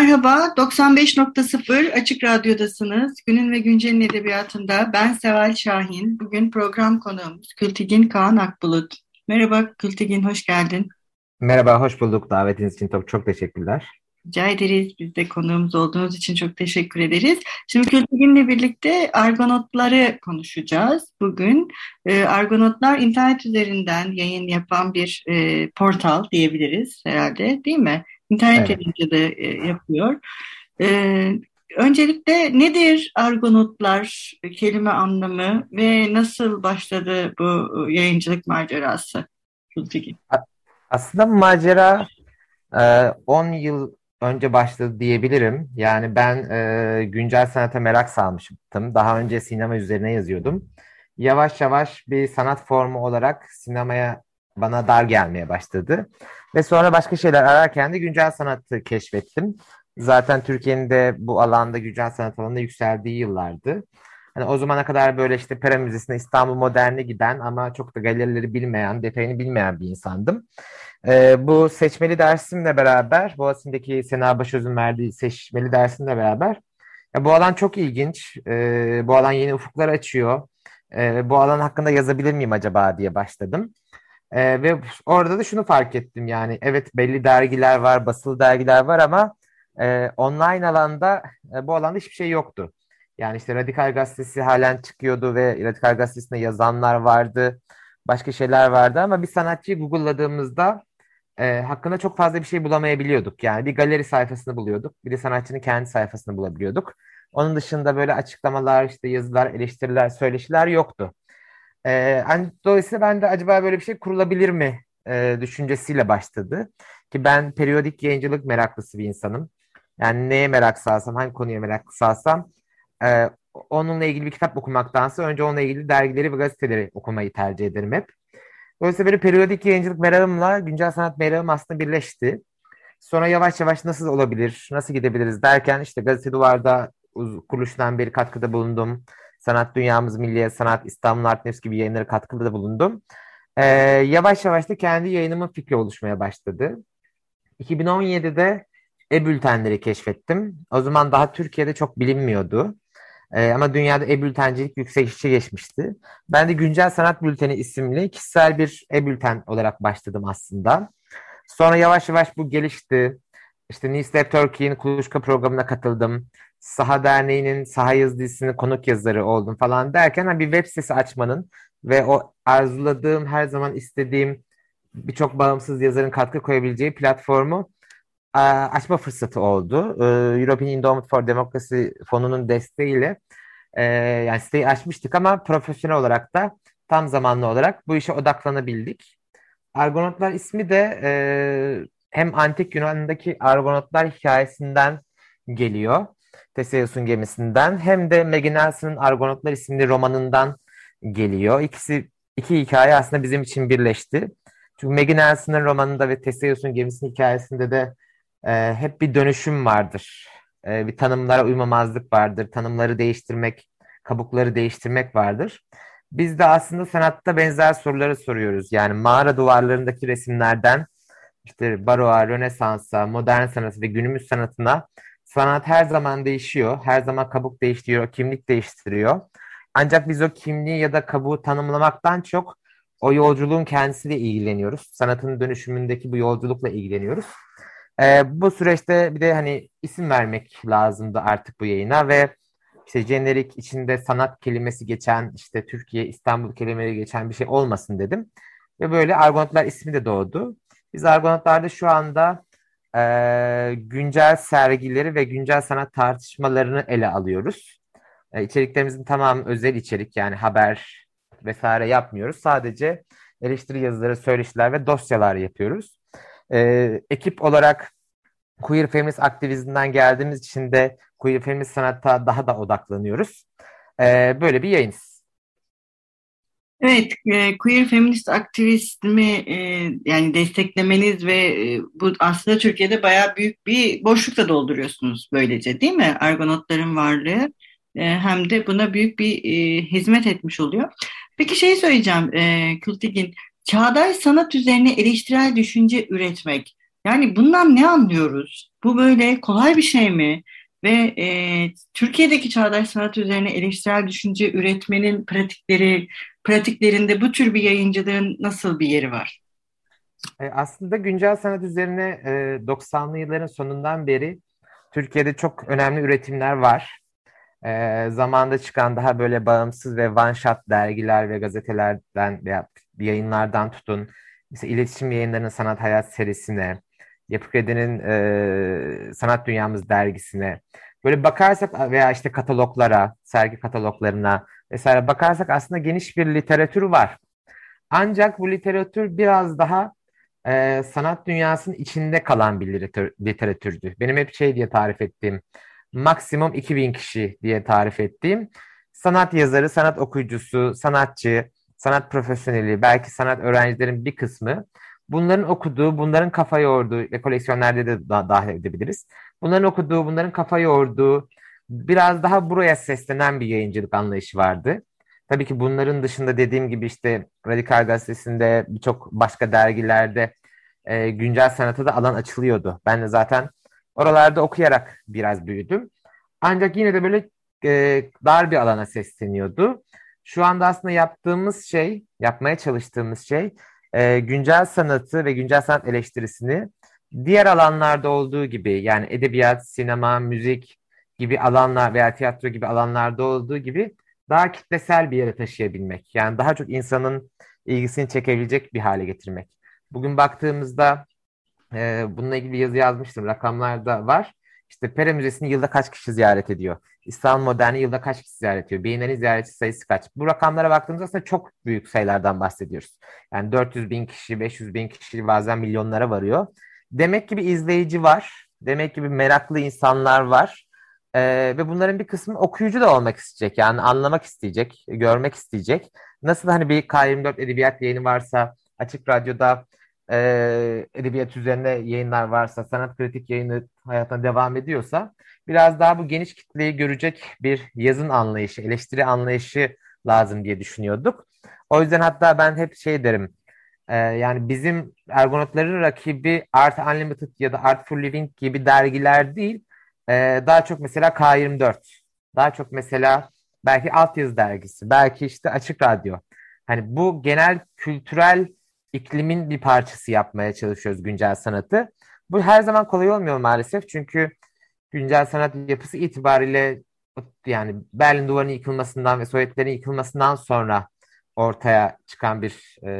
Merhaba, 95.0 Açık Radyo'dasınız. Günün ve Güncel'in edebiyatında ben Seval Şahin. Bugün program konuğumuz Kültigin Kaan Akbulut. Merhaba Kültigin, hoş geldin. Merhaba, hoş bulduk. Davetiniz için çok, çok teşekkürler. Rica ederiz. Biz de konuğumuz olduğunuz için çok teşekkür ederiz. Şimdi Kültigin'le birlikte Argonotları konuşacağız bugün. E, Argonotlar internet üzerinden yayın yapan bir e, portal diyebiliriz herhalde değil mi? İnternet evet. yayıncı da e, yapıyor. E, öncelikle nedir Argonotlar kelime anlamı ve nasıl başladı bu yayıncılık macerası? Aslında macera 10 e, yıl önce başladı diyebilirim. Yani ben e, güncel sanata merak salmıştım. Daha önce sinema üzerine yazıyordum. Yavaş yavaş bir sanat formu olarak sinemaya bana dar gelmeye başladı. Ve sonra başka şeyler ararken de güncel sanatı keşfettim. Zaten Türkiye'nin de bu alanda güncel sanat alanında yükseldiği yıllardı. Hani o zamana kadar böyle işte Pera Müzesi'ne İstanbul Modern'e giden ama çok da galerileri bilmeyen, detayını bilmeyen bir insandım. Ee, bu seçmeli dersimle beraber, Boğaziçi'ndeki Sena Başöz'ün verdiği seçmeli dersimle beraber ya bu alan çok ilginç. Ee, bu alan yeni ufuklar açıyor. Ee, bu alan hakkında yazabilir miyim acaba diye başladım. Ee, ve orada da şunu fark ettim yani evet belli dergiler var, basılı dergiler var ama e, online alanda e, bu alanda hiçbir şey yoktu. Yani işte Radikal Gazetesi halen çıkıyordu ve Radikal Gazetesi'nde yazanlar vardı. Başka şeyler vardı ama bir sanatçıyı Google'ladığımızda e, hakkında çok fazla bir şey bulamayabiliyorduk. Yani bir galeri sayfasını buluyorduk. Bir de sanatçının kendi sayfasını bulabiliyorduk. Onun dışında böyle açıklamalar, işte yazılar, eleştiriler, söyleşiler yoktu. E, dolayısıyla ben de acaba böyle bir şey kurulabilir mi e, düşüncesiyle başladı. Ki ben periyodik yayıncılık meraklısı bir insanım. Yani neye merak salsam, hangi konuya merak salsam e, onunla ilgili bir kitap okumaktansa önce onunla ilgili dergileri ve gazeteleri okumayı tercih ederim hep. Dolayısıyla böyle periyodik yayıncılık merakımla güncel sanat merakım aslında birleşti. Sonra yavaş yavaş nasıl olabilir, nasıl gidebiliriz derken işte Gazete Duvar'da kuruluştan beri katkıda bulundum. Sanat Dünyamız Milliye Sanat, İstanbul Art News gibi yayınlara katkıda bulundum. Ee, yavaş yavaş da kendi yayınımın fikri oluşmaya başladı. 2017'de e-bültenleri keşfettim. O zaman daha Türkiye'de çok bilinmiyordu. E, ama dünyada e-bültencilik yükselişe geçmişti. Ben de Güncel Sanat Bülteni isimli kişisel bir e-bülten olarak başladım aslında. Sonra yavaş yavaş bu gelişti. İşte Newsletter Turkey'in kuluçka programına katıldım. Saha Derneği'nin Saha Yazı dizisinin konuk yazarı oldum falan derken hani bir web sitesi açmanın ve o arzuladığım, her zaman istediğim birçok bağımsız yazarın katkı koyabileceği platformu açma fırsatı oldu. European Endowment for Democracy fonunun desteğiyle yani siteyi açmıştık ama profesyonel olarak da tam zamanlı olarak bu işe odaklanabildik. Argonotlar ismi de hem antik Yunan'daki Argonotlar hikayesinden geliyor. Teseus'un gemisinden hem de Maggie Nelson'ın Argonotlar isimli romanından geliyor. İkisi iki hikaye aslında bizim için birleşti. Çünkü Maggie Nelson'ın romanında ve Teseus'un gemisinin hikayesinde de e, hep bir dönüşüm vardır. E, bir tanımlara uymamazlık vardır. Tanımları değiştirmek, kabukları değiştirmek vardır. Biz de aslında sanatta benzer soruları soruyoruz. Yani mağara duvarlarındaki resimlerden işte baroğa, rönesansa, modern sanatı ve günümüz sanatına sanat her zaman değişiyor. Her zaman kabuk değiştiriyor, kimlik değiştiriyor. Ancak biz o kimliği ya da kabuğu tanımlamaktan çok o yolculuğun kendisiyle ilgileniyoruz. Sanatın dönüşümündeki bu yolculukla ilgileniyoruz. Ee, bu süreçte bir de hani isim vermek lazımdı artık bu yayına ve işte jenerik içinde sanat kelimesi geçen işte Türkiye İstanbul kelimeleri geçen bir şey olmasın dedim. Ve böyle Argonautlar ismi de doğdu. Biz Argonautlar'da şu anda e, güncel sergileri ve güncel sanat tartışmalarını ele alıyoruz. E, içeriklerimizin tamamı özel içerik yani haber, vesaire yapmıyoruz. Sadece eleştiri yazıları, söyleşiler ve dosyalar yapıyoruz. E, ekip olarak queer feminist aktivizmden geldiğimiz için de queer feminist sanatta daha da odaklanıyoruz. E, böyle bir yayınız. Evet, e, queer feminist aktivizmi e, yani desteklemeniz ve e, bu aslında Türkiye'de bayağı büyük bir boşlukla dolduruyorsunuz böylece değil mi? Argonotların varlığı hem de buna büyük bir hizmet etmiş oluyor. Peki şey söyleyeceğim e, Kültigin, çağdaş sanat üzerine eleştirel düşünce üretmek. Yani bundan ne anlıyoruz? Bu böyle kolay bir şey mi? Ve e, Türkiye'deki çağdaş sanat üzerine eleştirel düşünce üretmenin pratikleri, pratiklerinde bu tür bir yayıncılığın nasıl bir yeri var? E, aslında güncel sanat üzerine e, 90'lı yılların sonundan beri Türkiye'de çok önemli üretimler var. E, zamanda çıkan daha böyle bağımsız ve one shot dergiler ve gazetelerden veya yayınlardan tutun. Mesela iletişim yayınlarının sanat hayat serisine, Yapı Kredi'nin e, Sanat Dünyamız dergisine böyle bakarsak veya işte kataloglara, sergi kataloglarına vesaire bakarsak aslında geniş bir literatür var. Ancak bu literatür biraz daha e, sanat dünyasının içinde kalan bir literatür, literatürdü. Benim hep şey diye tarif ettiğim, maksimum 2000 kişi diye tarif ettiğim sanat yazarı, sanat okuyucusu, sanatçı, sanat profesyoneli, belki sanat öğrencilerin bir kısmı bunların okuduğu, bunların kafa yorduğu ve koleksiyonlarda de dahil edebiliriz. Bunların okuduğu, bunların kafa yorduğu biraz daha buraya seslenen bir yayıncılık anlayışı vardı. Tabii ki bunların dışında dediğim gibi işte Radikal Gazetesi'nde birçok başka dergilerde e, güncel sanata da alan açılıyordu. Ben de zaten oralarda okuyarak biraz büyüdüm. Ancak yine de böyle e, dar bir alana sesleniyordu. Şu anda aslında yaptığımız şey, yapmaya çalıştığımız şey e, güncel sanatı ve güncel sanat eleştirisini diğer alanlarda olduğu gibi yani edebiyat, sinema, müzik gibi alanlar veya tiyatro gibi alanlarda olduğu gibi daha kitlesel bir yere taşıyabilmek. Yani daha çok insanın ilgisini çekebilecek bir hale getirmek. Bugün baktığımızda e, bununla ilgili bir yazı yazmıştım. Rakamlarda var. İşte Pera Müzesi'ni yılda kaç kişi ziyaret ediyor? İstanbul Moderni yılda kaç kişi ziyaret ediyor? Beyinlerin ziyaretçi sayısı kaç? Bu rakamlara baktığımızda aslında çok büyük sayılardan bahsediyoruz. Yani 400 bin kişi, 500 bin kişi bazen milyonlara varıyor. Demek ki bir izleyici var. Demek ki bir meraklı insanlar var. Ee, ve bunların bir kısmı okuyucu da olmak isteyecek. Yani anlamak isteyecek, görmek isteyecek. Nasıl hani bir K24 edebiyat yayını varsa, Açık Radyo'da e, edebiyat üzerine yayınlar varsa, sanat kritik yayını hayatına devam ediyorsa biraz daha bu geniş kitleyi görecek bir yazın anlayışı, eleştiri anlayışı lazım diye düşünüyorduk. O yüzden hatta ben hep şey derim, e, yani bizim Ergonotların rakibi Art Unlimited ya da Art for Living gibi dergiler değil, e, daha çok mesela K24, daha çok mesela belki Altyazı dergisi, belki işte Açık Radyo. Hani bu genel kültürel iklimin bir parçası yapmaya çalışıyoruz güncel sanatı. Bu her zaman kolay olmuyor maalesef çünkü güncel sanat yapısı itibariyle yani Berlin Duvarı'nın yıkılmasından ve Sovyetlerin yıkılmasından sonra ortaya çıkan bir e,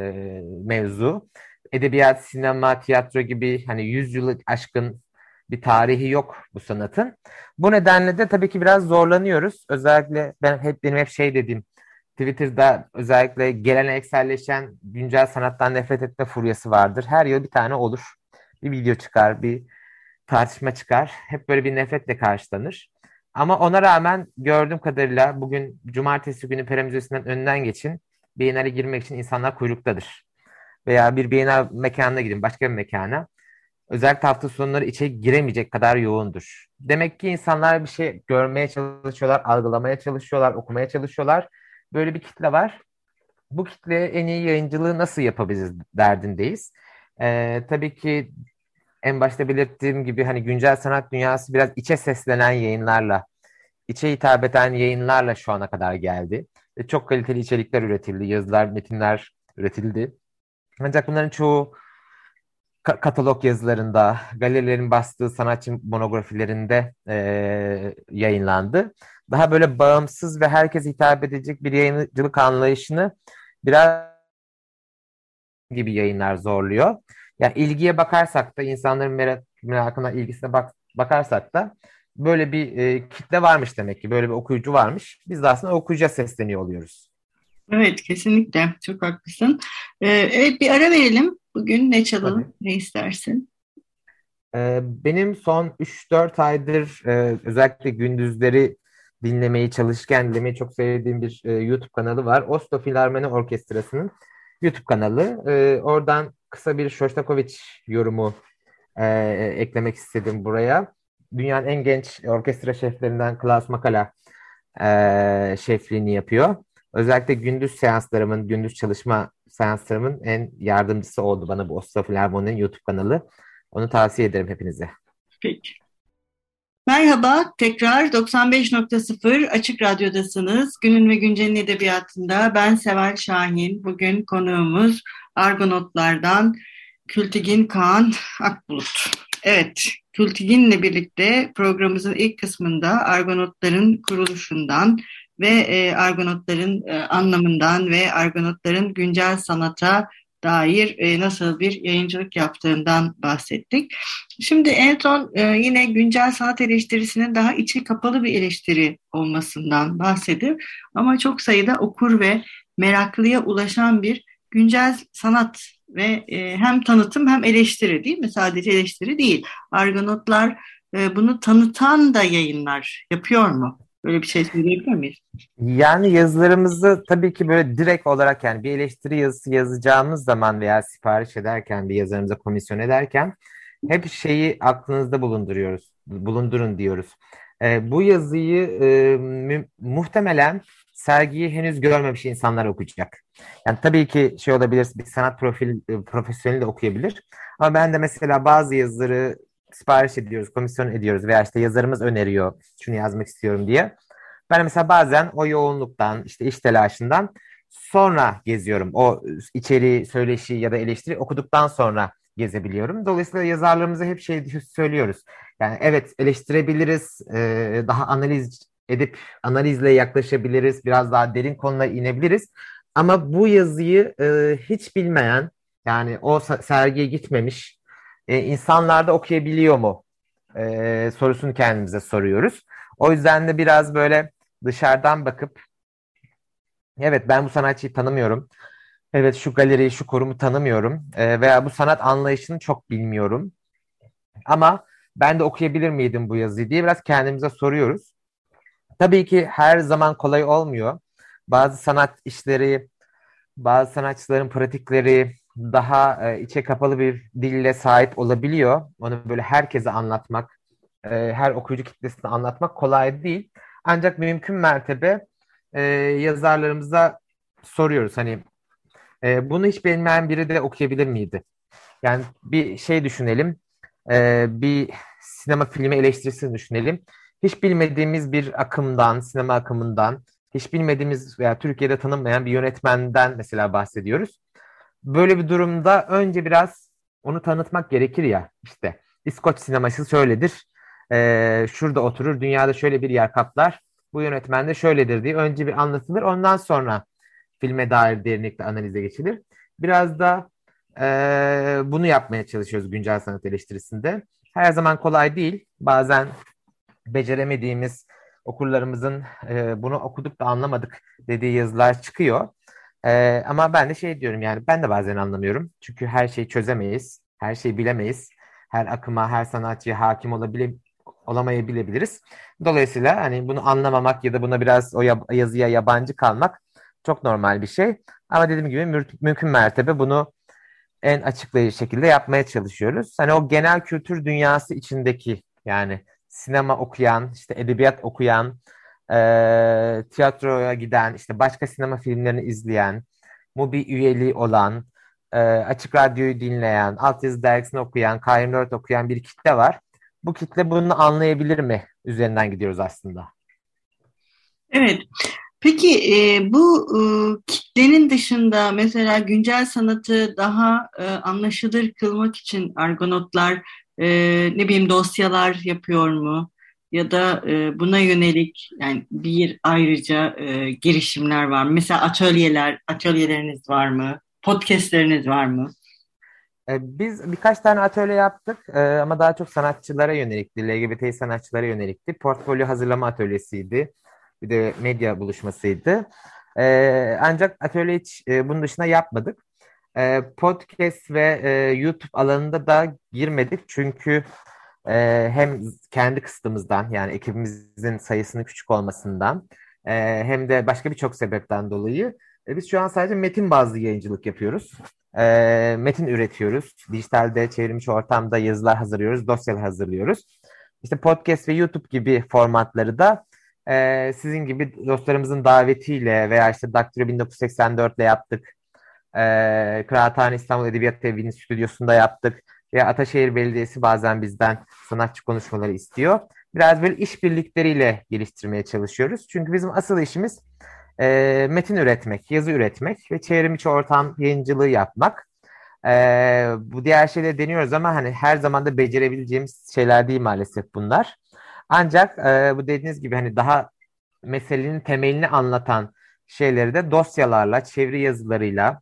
mevzu. Edebiyat, sinema, tiyatro gibi hani 100 yılı aşkın bir tarihi yok bu sanatın. Bu nedenle de tabii ki biraz zorlanıyoruz. Özellikle ben hep benim hep şey dediğim Twitter'da özellikle gelenekselleşen güncel sanattan nefret etme furyası vardır. Her yıl bir tane olur. Bir video çıkar, bir tartışma çıkar. Hep böyle bir nefretle karşılanır. Ama ona rağmen gördüğüm kadarıyla bugün cumartesi günü Pera Müzesi'nden önünden geçin. Biennale girmek için insanlar kuyruktadır. Veya bir Biennale mekanına gidin, başka bir mekana. Özellikle hafta sonları içe giremeyecek kadar yoğundur. Demek ki insanlar bir şey görmeye çalışıyorlar, algılamaya çalışıyorlar, okumaya çalışıyorlar böyle bir kitle var. Bu kitleye en iyi yayıncılığı nasıl yapabiliriz derdindeyiz. Ee, tabii ki en başta belirttiğim gibi hani güncel sanat dünyası biraz içe seslenen yayınlarla, içe hitap eden yayınlarla şu ana kadar geldi. Ve çok kaliteli içerikler üretildi, yazılar, metinler üretildi. Ancak bunların çoğu katalog yazılarında, galerilerin bastığı sanatçı monografilerinde e, yayınlandı. Daha böyle bağımsız ve herkes hitap edecek bir yayıncılık anlayışını biraz gibi yayınlar zorluyor. Yani ilgiye bakarsak da insanların merak, merakına, ilgisine bak, bakarsak da böyle bir e, kitle varmış demek ki. Böyle bir okuyucu varmış. Biz de aslında okuyucuya sesleniyor oluyoruz. Evet kesinlikle çok haklısın. Ee, evet bir ara verelim. Bugün ne çalalım, Tabii. ne istersin? Ee, benim son 3-4 aydır e, özellikle gündüzleri dinlemeyi, çalışırken dinlemeyi çok sevdiğim bir e, YouTube kanalı var. Oslo Filarmoni Orkestrası'nın YouTube kanalı. E, oradan kısa bir Shostakovich yorumu eklemek istedim buraya. Dünyanın en genç orkestra şeflerinden Klaus Makala şefliğini yapıyor. Özellikle gündüz seanslarımın, gündüz çalışma seanslarımın en yardımcısı oldu bana bu Oslo Filarmoni'nin YouTube kanalı. Onu tavsiye ederim hepinize. Peki. Merhaba, tekrar 95.0 Açık Radyo'dasınız. Günün ve Güncel'in edebiyatında ben Seval Şahin. Bugün konuğumuz Argonotlardan Kültigin Kaan Akbulut. Evet, Kültigin'le birlikte programımızın ilk kısmında Argonotların kuruluşundan ve e, Argonotların e, anlamından ve Argonotların güncel sanata dair e, nasıl bir yayıncılık yaptığından bahsettik. Şimdi en son e, yine güncel sanat eleştirisinin daha içi kapalı bir eleştiri olmasından bahsedip ama çok sayıda okur ve meraklıya ulaşan bir güncel sanat ve e, hem tanıtım hem eleştiri değil mi? Sadece eleştiri değil. Argonotlar e, bunu tanıtan da yayınlar yapıyor mu? Böyle bir şey söyleyebilir miyiz? Yani yazılarımızı tabii ki böyle direkt olarak yani bir eleştiri yazısı yazacağımız zaman veya sipariş ederken bir yazarımıza komisyon ederken hep şeyi aklınızda bulunduruyoruz, bulundurun diyoruz. E, bu yazıyı e, mu muhtemelen sergiyi henüz görmemiş insanlar okuyacak. Yani tabii ki şey olabilir, bir sanat profil, e, profesyoneli de okuyabilir. Ama ben de mesela bazı yazıları sipariş ediyoruz, komisyon ediyoruz veya işte yazarımız öneriyor şunu yazmak istiyorum diye. Ben mesela bazen o yoğunluktan, işte iş telaşından sonra geziyorum. O içeriği, söyleşi ya da eleştiri okuduktan sonra gezebiliyorum. Dolayısıyla yazarlarımıza hep şey söylüyoruz. Yani evet eleştirebiliriz, daha analiz edip analizle yaklaşabiliriz, biraz daha derin konulara inebiliriz. Ama bu yazıyı hiç bilmeyen, yani o sergiye gitmemiş, e, insanlar da okuyabiliyor mu e, sorusunu kendimize soruyoruz. O yüzden de biraz böyle dışarıdan bakıp evet ben bu sanatçıyı tanımıyorum. Evet şu galeriyi, şu kurumu tanımıyorum e, veya bu sanat anlayışını çok bilmiyorum. Ama ben de okuyabilir miydim bu yazıyı diye biraz kendimize soruyoruz. Tabii ki her zaman kolay olmuyor. Bazı sanat işleri, bazı sanatçıların pratikleri, daha e, içe kapalı bir dille sahip olabiliyor. Onu böyle herkese anlatmak, e, her okuyucu kitlesine anlatmak kolay değil. Ancak mümkün mertebe e, yazarlarımıza soruyoruz hani e, bunu hiç bilmeyen biri de okuyabilir miydi? Yani bir şey düşünelim, e, bir sinema filmi eleştirisini düşünelim. Hiç bilmediğimiz bir akımdan, sinema akımından, hiç bilmediğimiz veya Türkiye'de tanınmayan bir yönetmenden mesela bahsediyoruz böyle bir durumda önce biraz onu tanıtmak gerekir ya işte İskoç sineması şöyledir. Ee, şurada oturur, dünyada şöyle bir yer kaplar. Bu yönetmen de şöyledir diye önce bir anlatılır. Ondan sonra filme dair derinlikle analize geçilir. Biraz da e, bunu yapmaya çalışıyoruz güncel sanat eleştirisinde. Her zaman kolay değil. Bazen beceremediğimiz okurlarımızın e, bunu okuduk da anlamadık dediği yazılar çıkıyor. Ee, ama ben de şey diyorum yani ben de bazen anlamıyorum. Çünkü her şeyi çözemeyiz. Her şeyi bilemeyiz. Her akıma, her sanatçıya hakim olabile olamayabiliriz. Dolayısıyla hani bunu anlamamak ya da buna biraz o yab yazıya yabancı kalmak çok normal bir şey. Ama dediğim gibi mü mümkün mertebe bunu en açıklayıcı şekilde yapmaya çalışıyoruz. Hani o genel kültür dünyası içindeki yani sinema okuyan, işte edebiyat okuyan, e, tiyatroya giden, işte başka sinema filmlerini izleyen, Mubi üyeliği olan, e, Açık Radyo'yu dinleyen, altyazı dergisini okuyan, K24 okuyan bir kitle var. Bu kitle bunu anlayabilir mi? Üzerinden gidiyoruz aslında. Evet. Peki e, bu e, kitlenin dışında mesela güncel sanatı daha e, anlaşılır kılmak için Argonotlar e, ne bileyim dosyalar yapıyor mu? Ya da e, buna yönelik yani bir ayrıca e, girişimler var mı? Mesela atölyeler, atölyeleriniz var mı? Podcastleriniz var mı? E, biz birkaç tane atölye yaptık e, ama daha çok sanatçılara yönelikti, LGBT sanatçılara yönelikti. Portfolyo hazırlama atölyesiydi, bir de medya buluşmasıydı. E, ancak atölye hiç bunun dışında yapmadık. Podcast ve YouTube alanında da girmedik çünkü e, hem kendi kısıtımızdan yani ekibimizin sayısının küçük olmasından e, hem de başka birçok sebepten dolayı e, biz şu an sadece metin bazlı yayıncılık yapıyoruz. E, metin üretiyoruz. Dijitalde çevrimiçi ortamda yazılar hazırlıyoruz, dosyalar hazırlıyoruz. İşte podcast ve YouTube gibi formatları da e, sizin gibi dostlarımızın davetiyle veya işte Daktilo 1984 ile yaptık. E, Kıraathane İstanbul Edebiyat Evi'nin stüdyosunda yaptık. Veya Ataşehir Belediyesi bazen bizden sanatçı konuşmaları istiyor. Biraz böyle işbirlikleriyle geliştirmeye çalışıyoruz. Çünkü bizim asıl işimiz e, metin üretmek, yazı üretmek ve çevrimiçi ortam yayıncılığı yapmak. E, bu diğer şeyleri deniyoruz ama hani her zaman da becerebileceğimiz şeyler değil maalesef bunlar. Ancak e, bu dediğiniz gibi hani daha meselenin temelini anlatan şeyleri de dosyalarla, çeviri yazılarıyla,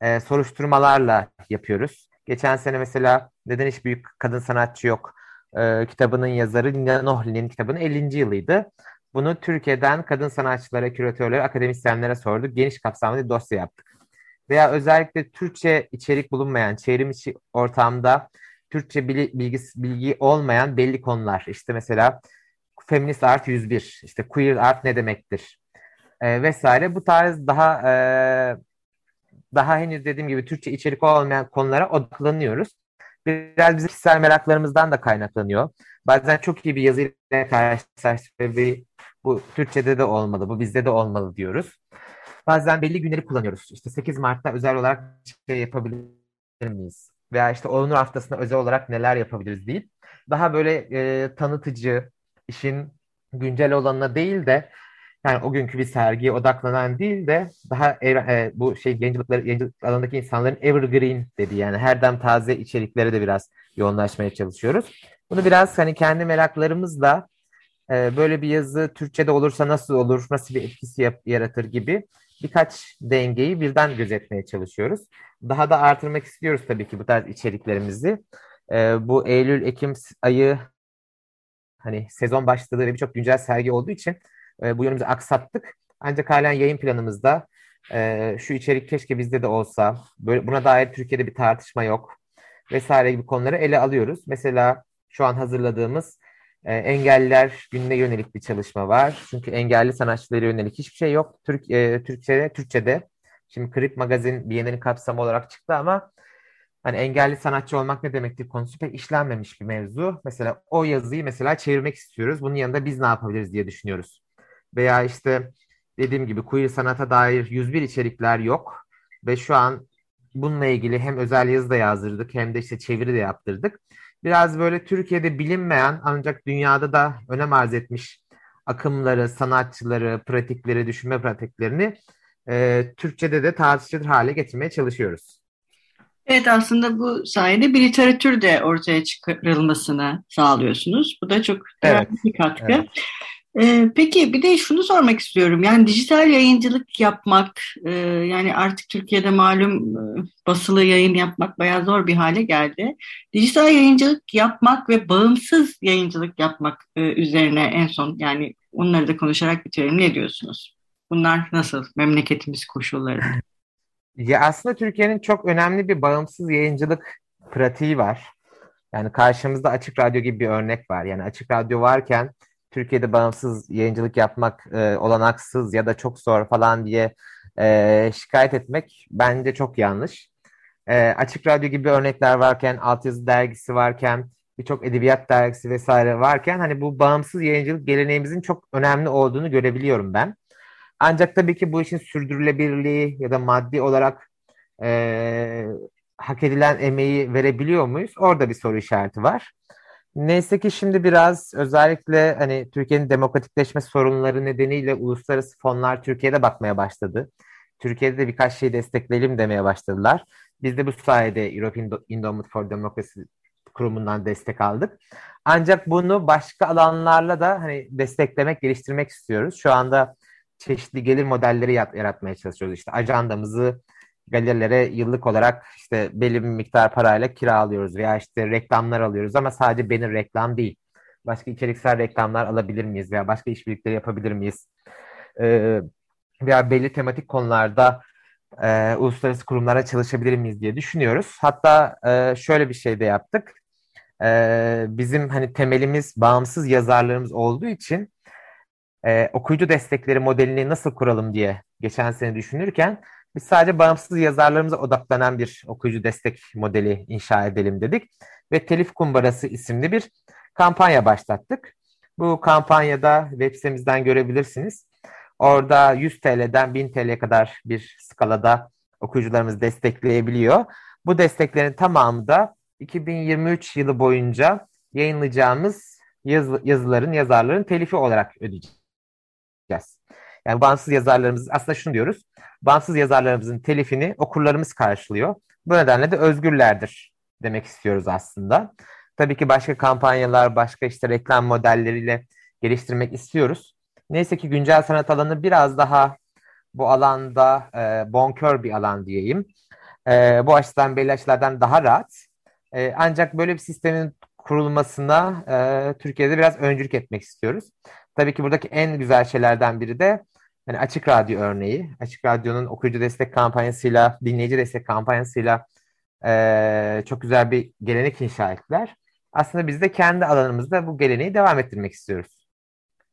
e, soruşturmalarla yapıyoruz. Geçen sene mesela Neden Hiç Büyük Kadın Sanatçı Yok e, kitabının yazarı Nina Nohli'nin kitabının 50. yılıydı. Bunu Türkiye'den kadın sanatçılara, küratörlere, akademisyenlere sorduk. Geniş kapsamlı bir dosya yaptık. Veya özellikle Türkçe içerik bulunmayan, çevrim içi ortamda Türkçe bilgi, bilgi olmayan belli konular. İşte mesela feminist art 101, işte queer art ne demektir e, vesaire. Bu tarz daha e, daha henüz dediğim gibi Türkçe içerik olmayan konulara odaklanıyoruz. Biraz bizim kişisel meraklarımızdan da kaynaklanıyor. Bazen çok iyi bir yazıyla karşılaştık bu Türkçe'de de olmalı, bu bizde de olmalı diyoruz. Bazen belli günleri kullanıyoruz. İşte 8 Mart'ta özel olarak şey yapabilir miyiz? Veya işte Onur haftasında özel olarak neler yapabiliriz deyip daha böyle e, tanıtıcı, işin güncel olanına değil de yani o günkü bir sergiye odaklanan değil de daha e, bu şey yayıncılıkları, yayıncılık alanındaki insanların evergreen dedi yani her dem taze içeriklere de biraz yoğunlaşmaya çalışıyoruz. Bunu biraz hani kendi meraklarımızla e, böyle bir yazı Türkçe'de olursa nasıl olur, nasıl bir etkisi yap, yaratır gibi birkaç dengeyi birden gözetmeye çalışıyoruz. Daha da artırmak istiyoruz tabii ki bu tarz içeriklerimizi. E, bu Eylül-Ekim ayı hani sezon başladığı ve birçok güncel sergi olduğu için e, bu yönümüzü aksattık. Ancak halen yayın planımızda e, şu içerik keşke bizde de olsa, böyle buna dair Türkiye'de bir tartışma yok vesaire gibi konuları ele alıyoruz. Mesela şu an hazırladığımız e, engelliler gününe yönelik bir çalışma var. Çünkü engelli sanatçılara yönelik hiçbir şey yok. Türk e, Türkçe'de, Türkçe'de. Şimdi Krip Magazin Biyener'in kapsamı olarak çıktı ama hani engelli sanatçı olmak ne demektir konusu pek işlenmemiş bir mevzu. Mesela o yazıyı mesela çevirmek istiyoruz. Bunun yanında biz ne yapabiliriz diye düşünüyoruz. Veya işte dediğim gibi queer sanata dair 101 içerikler yok. Ve şu an bununla ilgili hem özel yazı da yazdırdık hem de işte çeviri de yaptırdık. Biraz böyle Türkiye'de bilinmeyen ancak dünyada da önem arz etmiş akımları, sanatçıları, pratikleri, düşünme pratiklerini e, Türkçe'de de tartışılır hale getirmeye çalışıyoruz. Evet aslında bu sayede bir literatür de ortaya çıkarılmasını sağlıyorsunuz. Bu da çok evet. bir katkı. Evet. Ee, peki bir de şunu sormak istiyorum. Yani dijital yayıncılık yapmak, e, yani artık Türkiye'de malum e, basılı yayın yapmak bayağı zor bir hale geldi. Dijital yayıncılık yapmak ve bağımsız yayıncılık yapmak e, üzerine en son yani onları da konuşarak bitirelim. Ne diyorsunuz? Bunlar nasıl memleketimiz koşulları? Ya aslında Türkiye'nin çok önemli bir bağımsız yayıncılık pratiği var. Yani karşımızda Açık Radyo gibi bir örnek var. Yani Açık Radyo varken Türkiye'de bağımsız yayıncılık yapmak e, olanaksız ya da çok zor falan diye e, şikayet etmek bence çok yanlış. E, Açık Radyo gibi örnekler varken, Altyazı Dergisi varken, birçok edebiyat dergisi vesaire varken hani bu bağımsız yayıncılık geleneğimizin çok önemli olduğunu görebiliyorum ben. Ancak tabii ki bu işin sürdürülebilirliği ya da maddi olarak e, hak edilen emeği verebiliyor muyuz? Orada bir soru işareti var. Neyse ki şimdi biraz özellikle hani Türkiye'nin demokratikleşme sorunları nedeniyle uluslararası fonlar Türkiye'de bakmaya başladı. Türkiye'de de birkaç şeyi destekleyelim demeye başladılar. Biz de bu sayede European Endowment for Democracy kurumundan destek aldık. Ancak bunu başka alanlarla da hani desteklemek, geliştirmek istiyoruz. Şu anda çeşitli gelir modelleri yaratmaya çalışıyoruz. İşte ajandamızı galerilere yıllık olarak işte belli bir miktar parayla kiralıyoruz veya işte reklamlar alıyoruz ama sadece benim reklam değil. Başka içeriksel reklamlar alabilir miyiz veya başka işbirlikleri yapabilir miyiz? Ee, veya belli tematik konularda e, uluslararası kurumlara çalışabilir miyiz diye düşünüyoruz. Hatta e, şöyle bir şey de yaptık. E, bizim hani temelimiz bağımsız yazarlarımız olduğu için e, okuyucu destekleri modelini nasıl kuralım diye geçen sene düşünürken biz sadece bağımsız yazarlarımıza odaklanan bir okuyucu destek modeli inşa edelim dedik ve Telif Kumbarası isimli bir kampanya başlattık. Bu kampanyada web sitemizden görebilirsiniz. Orada 100 TL'den 1000 TL'ye kadar bir skalada okuyucularımız destekleyebiliyor. Bu desteklerin tamamı da 2023 yılı boyunca yayınlayacağımız yazı, yazıların, yazarların telifi olarak ödeyeceğiz. Yani bağımsız yazarlarımız aslında şunu diyoruz. Bağımsız yazarlarımızın telifini okurlarımız karşılıyor. Bu nedenle de özgürlerdir demek istiyoruz aslında. Tabii ki başka kampanyalar, başka işte reklam modelleriyle geliştirmek istiyoruz. Neyse ki güncel sanat alanı biraz daha bu alanda e, bonkör bir alan diyeyim. E, bu açıdan belli açılardan daha rahat. E, ancak böyle bir sistemin kurulmasına e, Türkiye'de biraz öncülük etmek istiyoruz. Tabii ki buradaki en güzel şeylerden biri de hani Açık Radyo örneği. Açık Radyo'nun okuyucu destek kampanyasıyla, dinleyici destek kampanyasıyla e, çok güzel bir gelenek inşa ettiler. Aslında biz de kendi alanımızda bu geleneği devam ettirmek istiyoruz.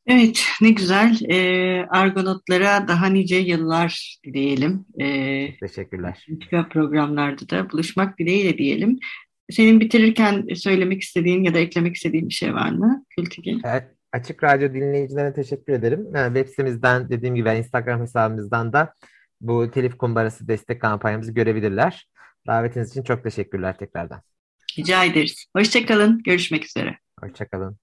Evet, ne güzel. Ee, Argonotlara daha nice yıllar dileyelim. Ee, Teşekkürler. Programlarda da buluşmak dileğiyle diyelim. Senin bitirirken söylemek istediğin ya da eklemek istediğin bir şey var mı Kültige? Evet, Açık Radyo dinleyicilerine teşekkür ederim. Yani web sitemizden dediğim gibi Instagram hesabımızdan da bu telif kumbarası destek kampanyamızı görebilirler. Davetiniz için çok teşekkürler tekrardan. Rica ederiz. Hoşçakalın. Görüşmek üzere. Hoşçakalın.